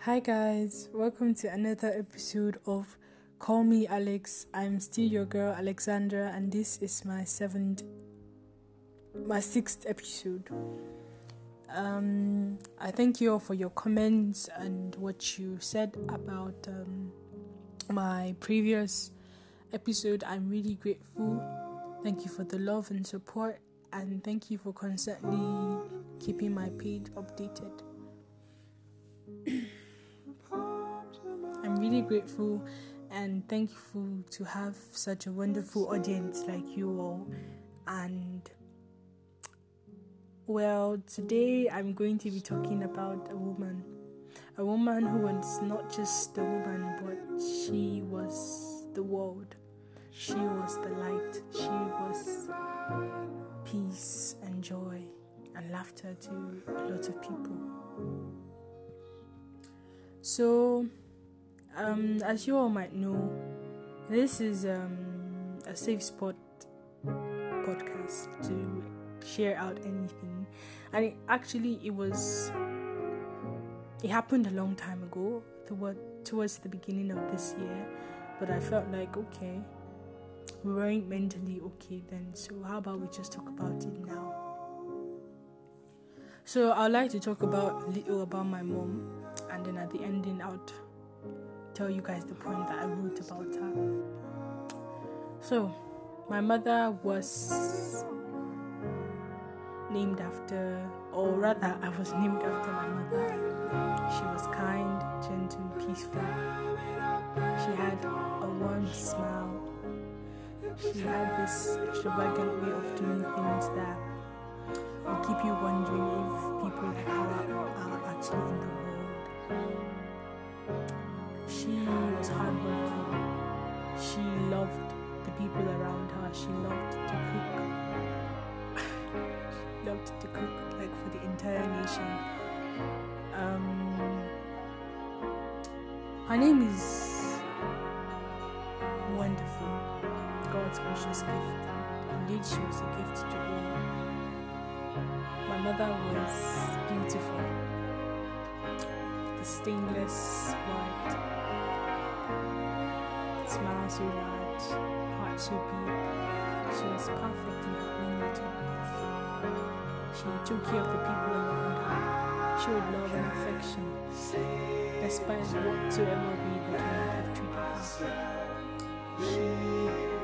Hi, guys, welcome to another episode of Call Me Alex. I'm still your girl Alexandra, and this is my seventh, my sixth episode. Um, I thank you all for your comments and what you said about um, my previous episode. I'm really grateful. Thank you for the love and support, and thank you for constantly keeping my page updated. I'm really grateful and thankful to have such a wonderful audience like you all. And well, today I'm going to be talking about a woman. A woman who was not just a woman, but she was the world. She was the light. She was peace and joy and laughter to a lot of people. So, um, as you all might know, this is um, a safe spot podcast to share out anything, and it, actually it was it happened a long time ago, toward, towards the beginning of this year, but I felt like okay, we weren't mentally okay then, so how about we just talk about it now? So I'd like to talk about a little about my mom, and then at the ending, I'll tell you guys the point that I wrote about her. So, my mother was named after, or rather, I was named after my mother. She was kind, gentle, peaceful. She had a warm smile. She had this extravagant way of doing things that will keep you wondering if people like her are actually in the world. She was hardworking. She loved the people around her. She loved to cook. she loved to cook like for the entire nation. Um, her name is wonderful. God's gracious gift. Indeed, she was a gift to all. My mother was beautiful. The stainless white, smile so large, heart so big. She was perfect in her own little ways. She took care of the people around her, She showed love and affection, despite whatsoever way they might have treated her. She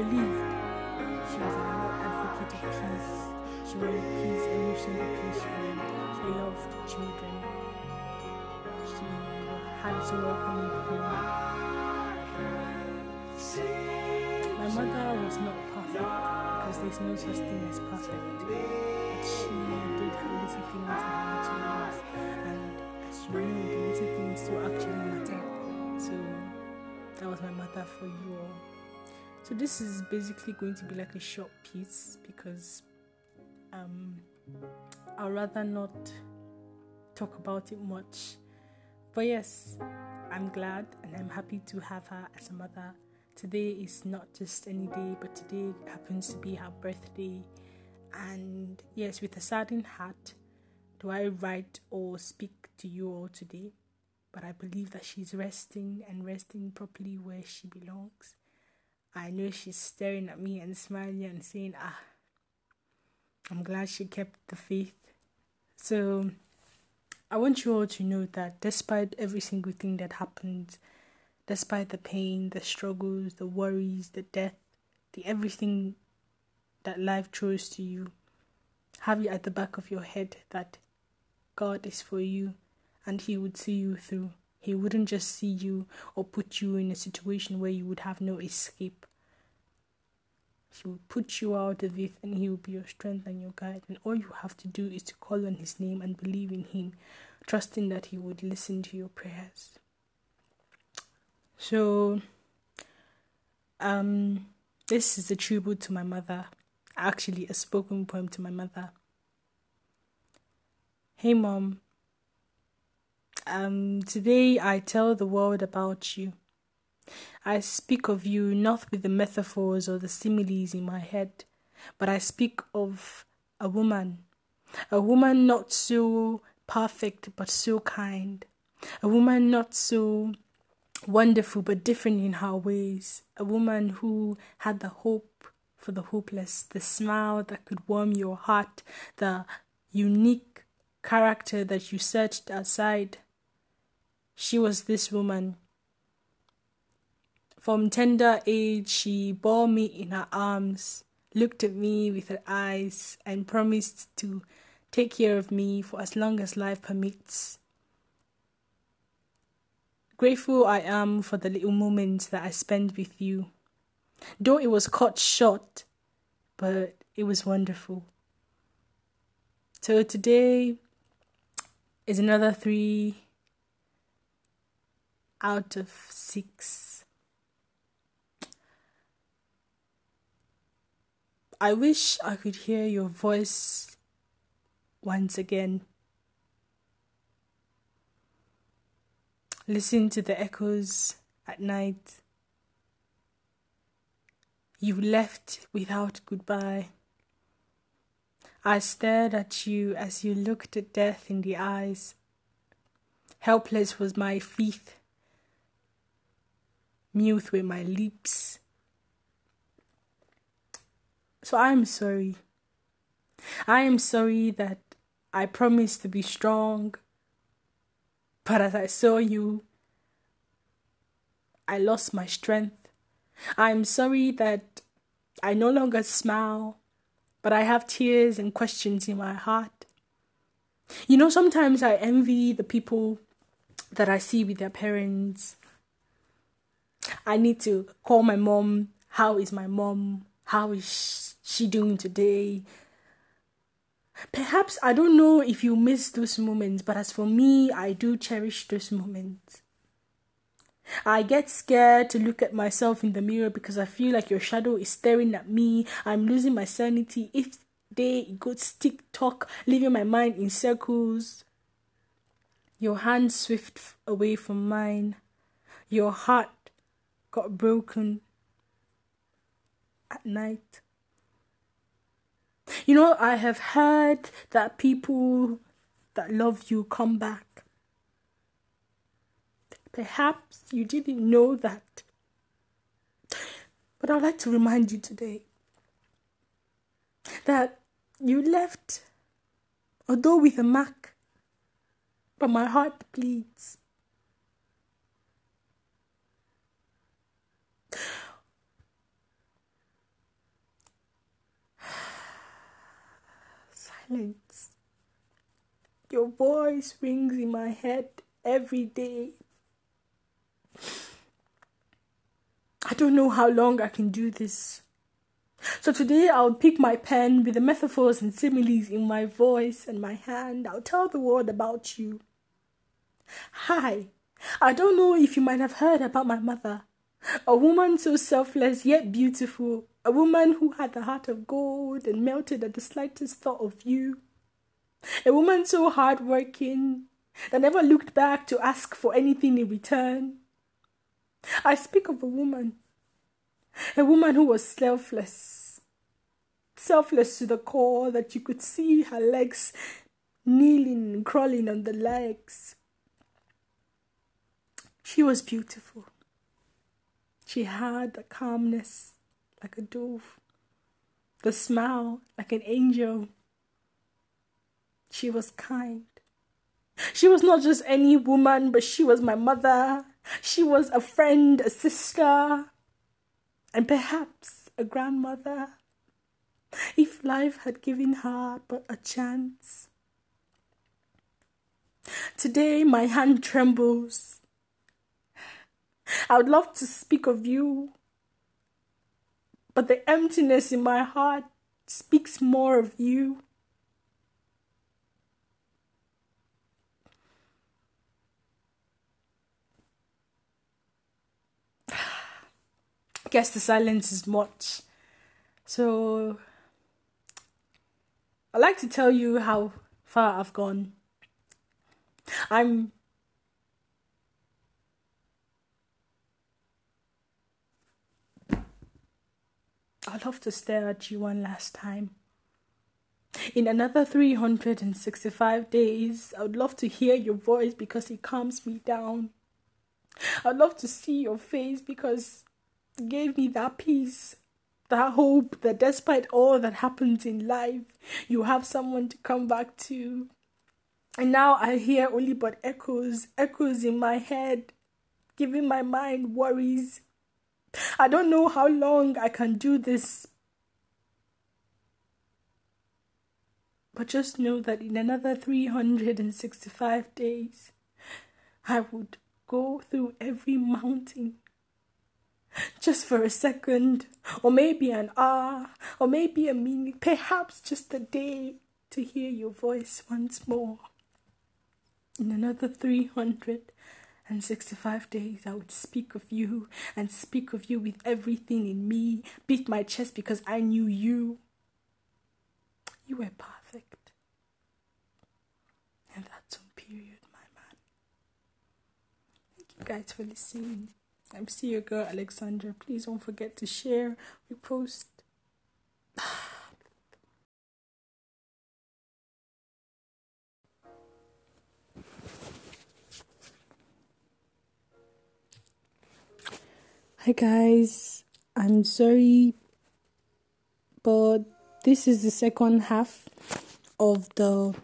believed she was a real advocate of peace. She wanted peace, emotional peace. She loved children. Home. My mother was not perfect because there's no such thing as perfect. But she did her little things and her little ways. And as you know, the little things do actually matter. So that was my mother for you all. So this is basically going to be like a short piece because um, I'd rather not talk about it much. But yes, I'm glad and I'm happy to have her as a mother. Today is not just any day, but today happens to be her birthday. And yes, with a saddened heart, do I write or speak to you all today? But I believe that she's resting and resting properly where she belongs. I know she's staring at me and smiling and saying, Ah, I'm glad she kept the faith. So, I want you all to know that despite every single thing that happened, despite the pain, the struggles, the worries, the death, the everything that life throws to you, have you at the back of your head that God is for you and He would see you through. He wouldn't just see you or put you in a situation where you would have no escape. He will put you out of it and He will be your strength and your guide. And all you have to do is to call on His name and believe in Him, trusting that He would listen to your prayers. So, um, this is a tribute to my mother, actually, a spoken poem to my mother. Hey, mom. Um, today I tell the world about you. I speak of you not with the metaphors or the similes in my head, but I speak of a woman, a woman not so perfect but so kind, A woman not so wonderful but different in her ways. A woman who had the hope for the hopeless, the smile that could warm your heart, the unique character that you searched outside. She was this woman. From tender age, she bore me in her arms, looked at me with her eyes, and promised to take care of me for as long as life permits. Grateful I am for the little moments that I spent with you. Though it was cut short, but it was wonderful. So today is another three out of six. I wish I could hear your voice once again. Listen to the echoes at night. You left without goodbye. I stared at you as you looked at death in the eyes. Helpless was my feet, mute were my lips. So I am sorry. I am sorry that I promised to be strong but as I saw you, I lost my strength. I'm sorry that I no longer smile, but I have tears and questions in my heart. You know, sometimes I envy the people that I see with their parents. I need to call my mom. How is my mom? How is she doing today? Perhaps I don't know if you miss those moments, but as for me, I do cherish those moments. I get scared to look at myself in the mirror because I feel like your shadow is staring at me. I'm losing my sanity. If they go stick talk, leaving my mind in circles. Your hand swift away from mine. Your heart got broken at night. You know, I have heard that people that love you come back. Perhaps you didn't know that. But I'd like to remind you today that you left, although with a mark, but my heart bleeds. Silence. Your voice rings in my head every day. I don't know how long I can do this. So today I'll pick my pen with the metaphors and similes in my voice and my hand. I'll tell the world about you. Hi, I don't know if you might have heard about my mother. A woman so selfless yet beautiful, a woman who had the heart of gold and melted at the slightest thought of you. A woman so hardworking that never looked back to ask for anything in return. I speak of a woman, a woman who was selfless, selfless to the core that you could see her legs kneeling and crawling on the legs. She was beautiful. She had the calmness like a dove, the smile like an angel. She was kind. She was not just any woman, but she was my mother. She was a friend, a sister, and perhaps a grandmother. If life had given her but a chance. Today, my hand trembles I would love to speak of you, but the emptiness in my heart speaks more of you. I guess the silence is much. So, I'd like to tell you how far I've gone. I'm I'd love to stare at you one last time. In another 365 days, I would love to hear your voice because it calms me down. I'd love to see your face because it gave me that peace, that hope that despite all that happens in life, you have someone to come back to. And now I hear only but echoes, echoes in my head, giving my mind worries. I don't know how long I can do this. But just know that in another 365 days, I would go through every mountain just for a second, or maybe an hour, or maybe a minute, perhaps just a day to hear your voice once more. In another 365 days, I would speak of you and speak of you with everything in me, beat my chest because I knew you. You were perfect. And that's on period my man. Thank you guys for listening. I'm still your girl Alexandra. Please don't forget to share, repost. Hi guys, I'm sorry, but this is the second half of the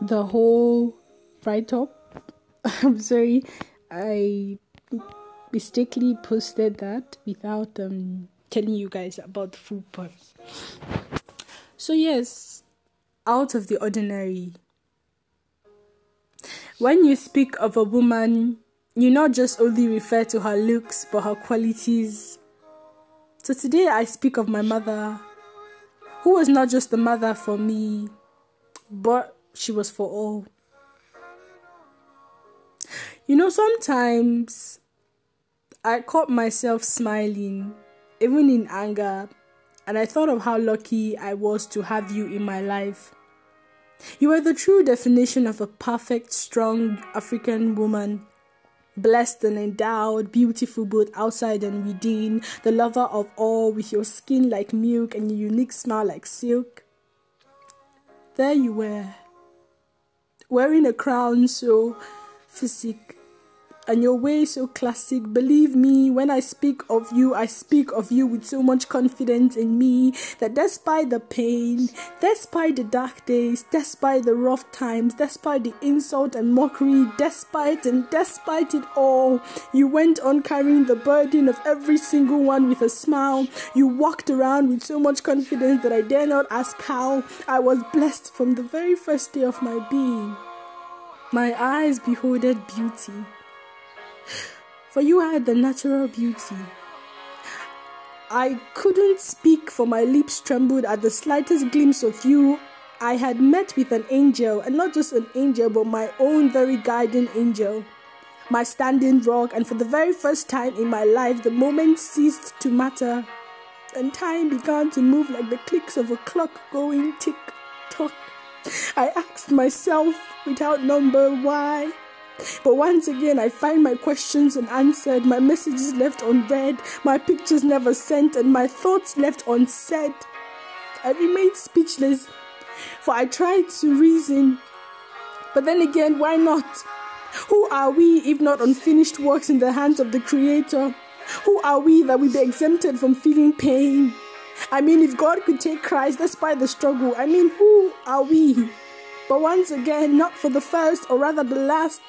the whole write up. I'm sorry I mistakenly posted that without um, telling you guys about the full part. So, yes, out of the ordinary. When you speak of a woman, you not just only refer to her looks but her qualities. So, today I speak of my mother, who was not just a mother for me, but she was for all. You know, sometimes I caught myself smiling, even in anger, and I thought of how lucky I was to have you in my life. You are the true definition of a perfect, strong African woman. Blessed and endowed, beautiful both outside and within, the lover of all, with your skin like milk and your unique smile like silk. There you were, wearing a crown so physique and your way so classic. Believe me, when I speak of you, I speak of you with so much confidence in me that despite the pain, despite the dark days, despite the rough times, despite the insult and mockery, despite and despite it all, you went on carrying the burden of every single one with a smile. You walked around with so much confidence that I dare not ask how. I was blessed from the very first day of my being. My eyes beholded beauty for you had the natural beauty. I couldn't speak, for my lips trembled at the slightest glimpse of you. I had met with an angel, and not just an angel, but my own very guiding angel, my standing rock, and for the very first time in my life, the moment ceased to matter, and time began to move like the clicks of a clock going tick tock. I asked myself without number why. But once again, I find my questions unanswered, my messages left unread, my pictures never sent, and my thoughts left unsaid. I remained speechless, for I tried to reason. But then again, why not? Who are we if not unfinished works in the hands of the Creator? Who are we that we be exempted from feeling pain? I mean, if God could take Christ despite the struggle, I mean, who are we? But once again, not for the first or rather the last,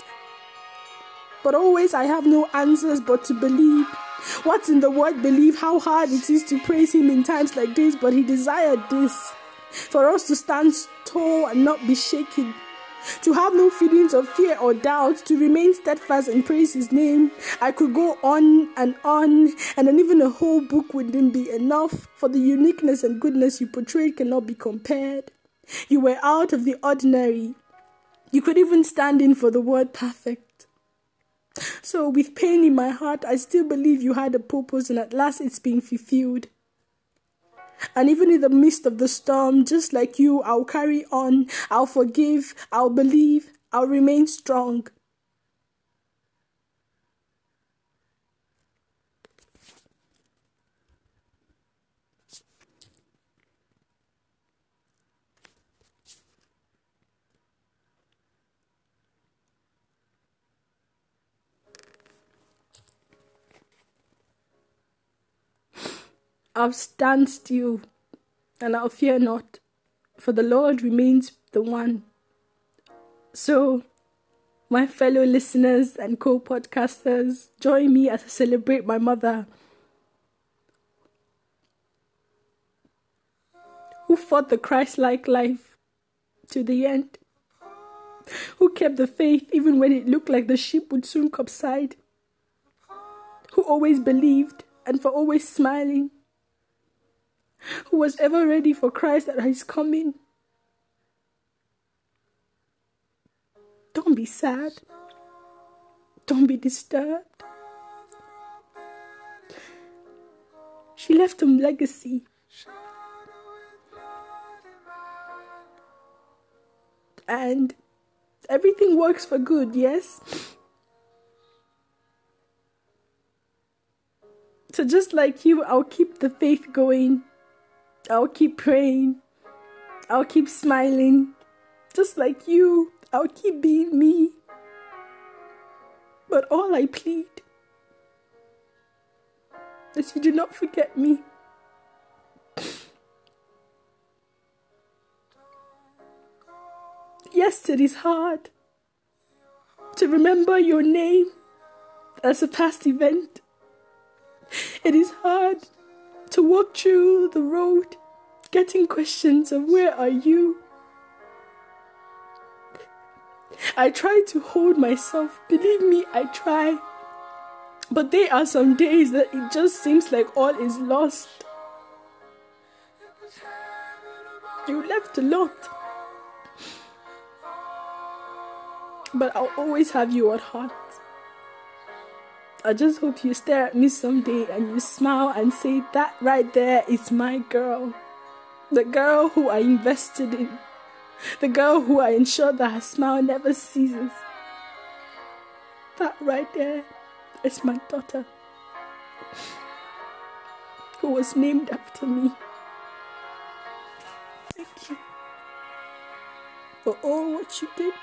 but always I have no answers but to believe. What's in the word believe? How hard it is to praise Him in times like this, but He desired this for us to stand tall and not be shaken. To have no feelings of fear or doubt, to remain steadfast and praise His name. I could go on and on, and then even a whole book wouldn't be enough, for the uniqueness and goodness you portrayed cannot be compared. You were out of the ordinary. You could even stand in for the word perfect. So, with pain in my heart, I still believe you had a purpose and at last it's being fulfilled. And even in the midst of the storm, just like you, I'll carry on, I'll forgive, I'll believe, I'll remain strong. I'll stand still and I'll fear not, for the Lord remains the one. So, my fellow listeners and co podcasters, join me as I celebrate my mother. Who fought the Christ like life to the end, who kept the faith even when it looked like the ship would soon capsize, who always believed and for always smiling, who was ever ready for Christ at his coming. Don't be sad. Don't be disturbed. She left a legacy and everything works for good, yes? So, just like you, I'll keep the faith going. I'll keep praying. I'll keep smiling. Just like you, I'll keep being me. But all I plead is you do not forget me. Yes, it is hard to remember your name as a past event. It is hard to walk through the road getting questions of where are you? I try to hold myself, believe me, I try. But there are some days that it just seems like all is lost. You left a lot. but I'll always have you at heart. I just hope you stare at me someday and you smile and say, That right there is my girl. The girl who I invested in. The girl who I ensured that her smile never ceases. That right there is my daughter. Who was named after me. Thank you for all what you did.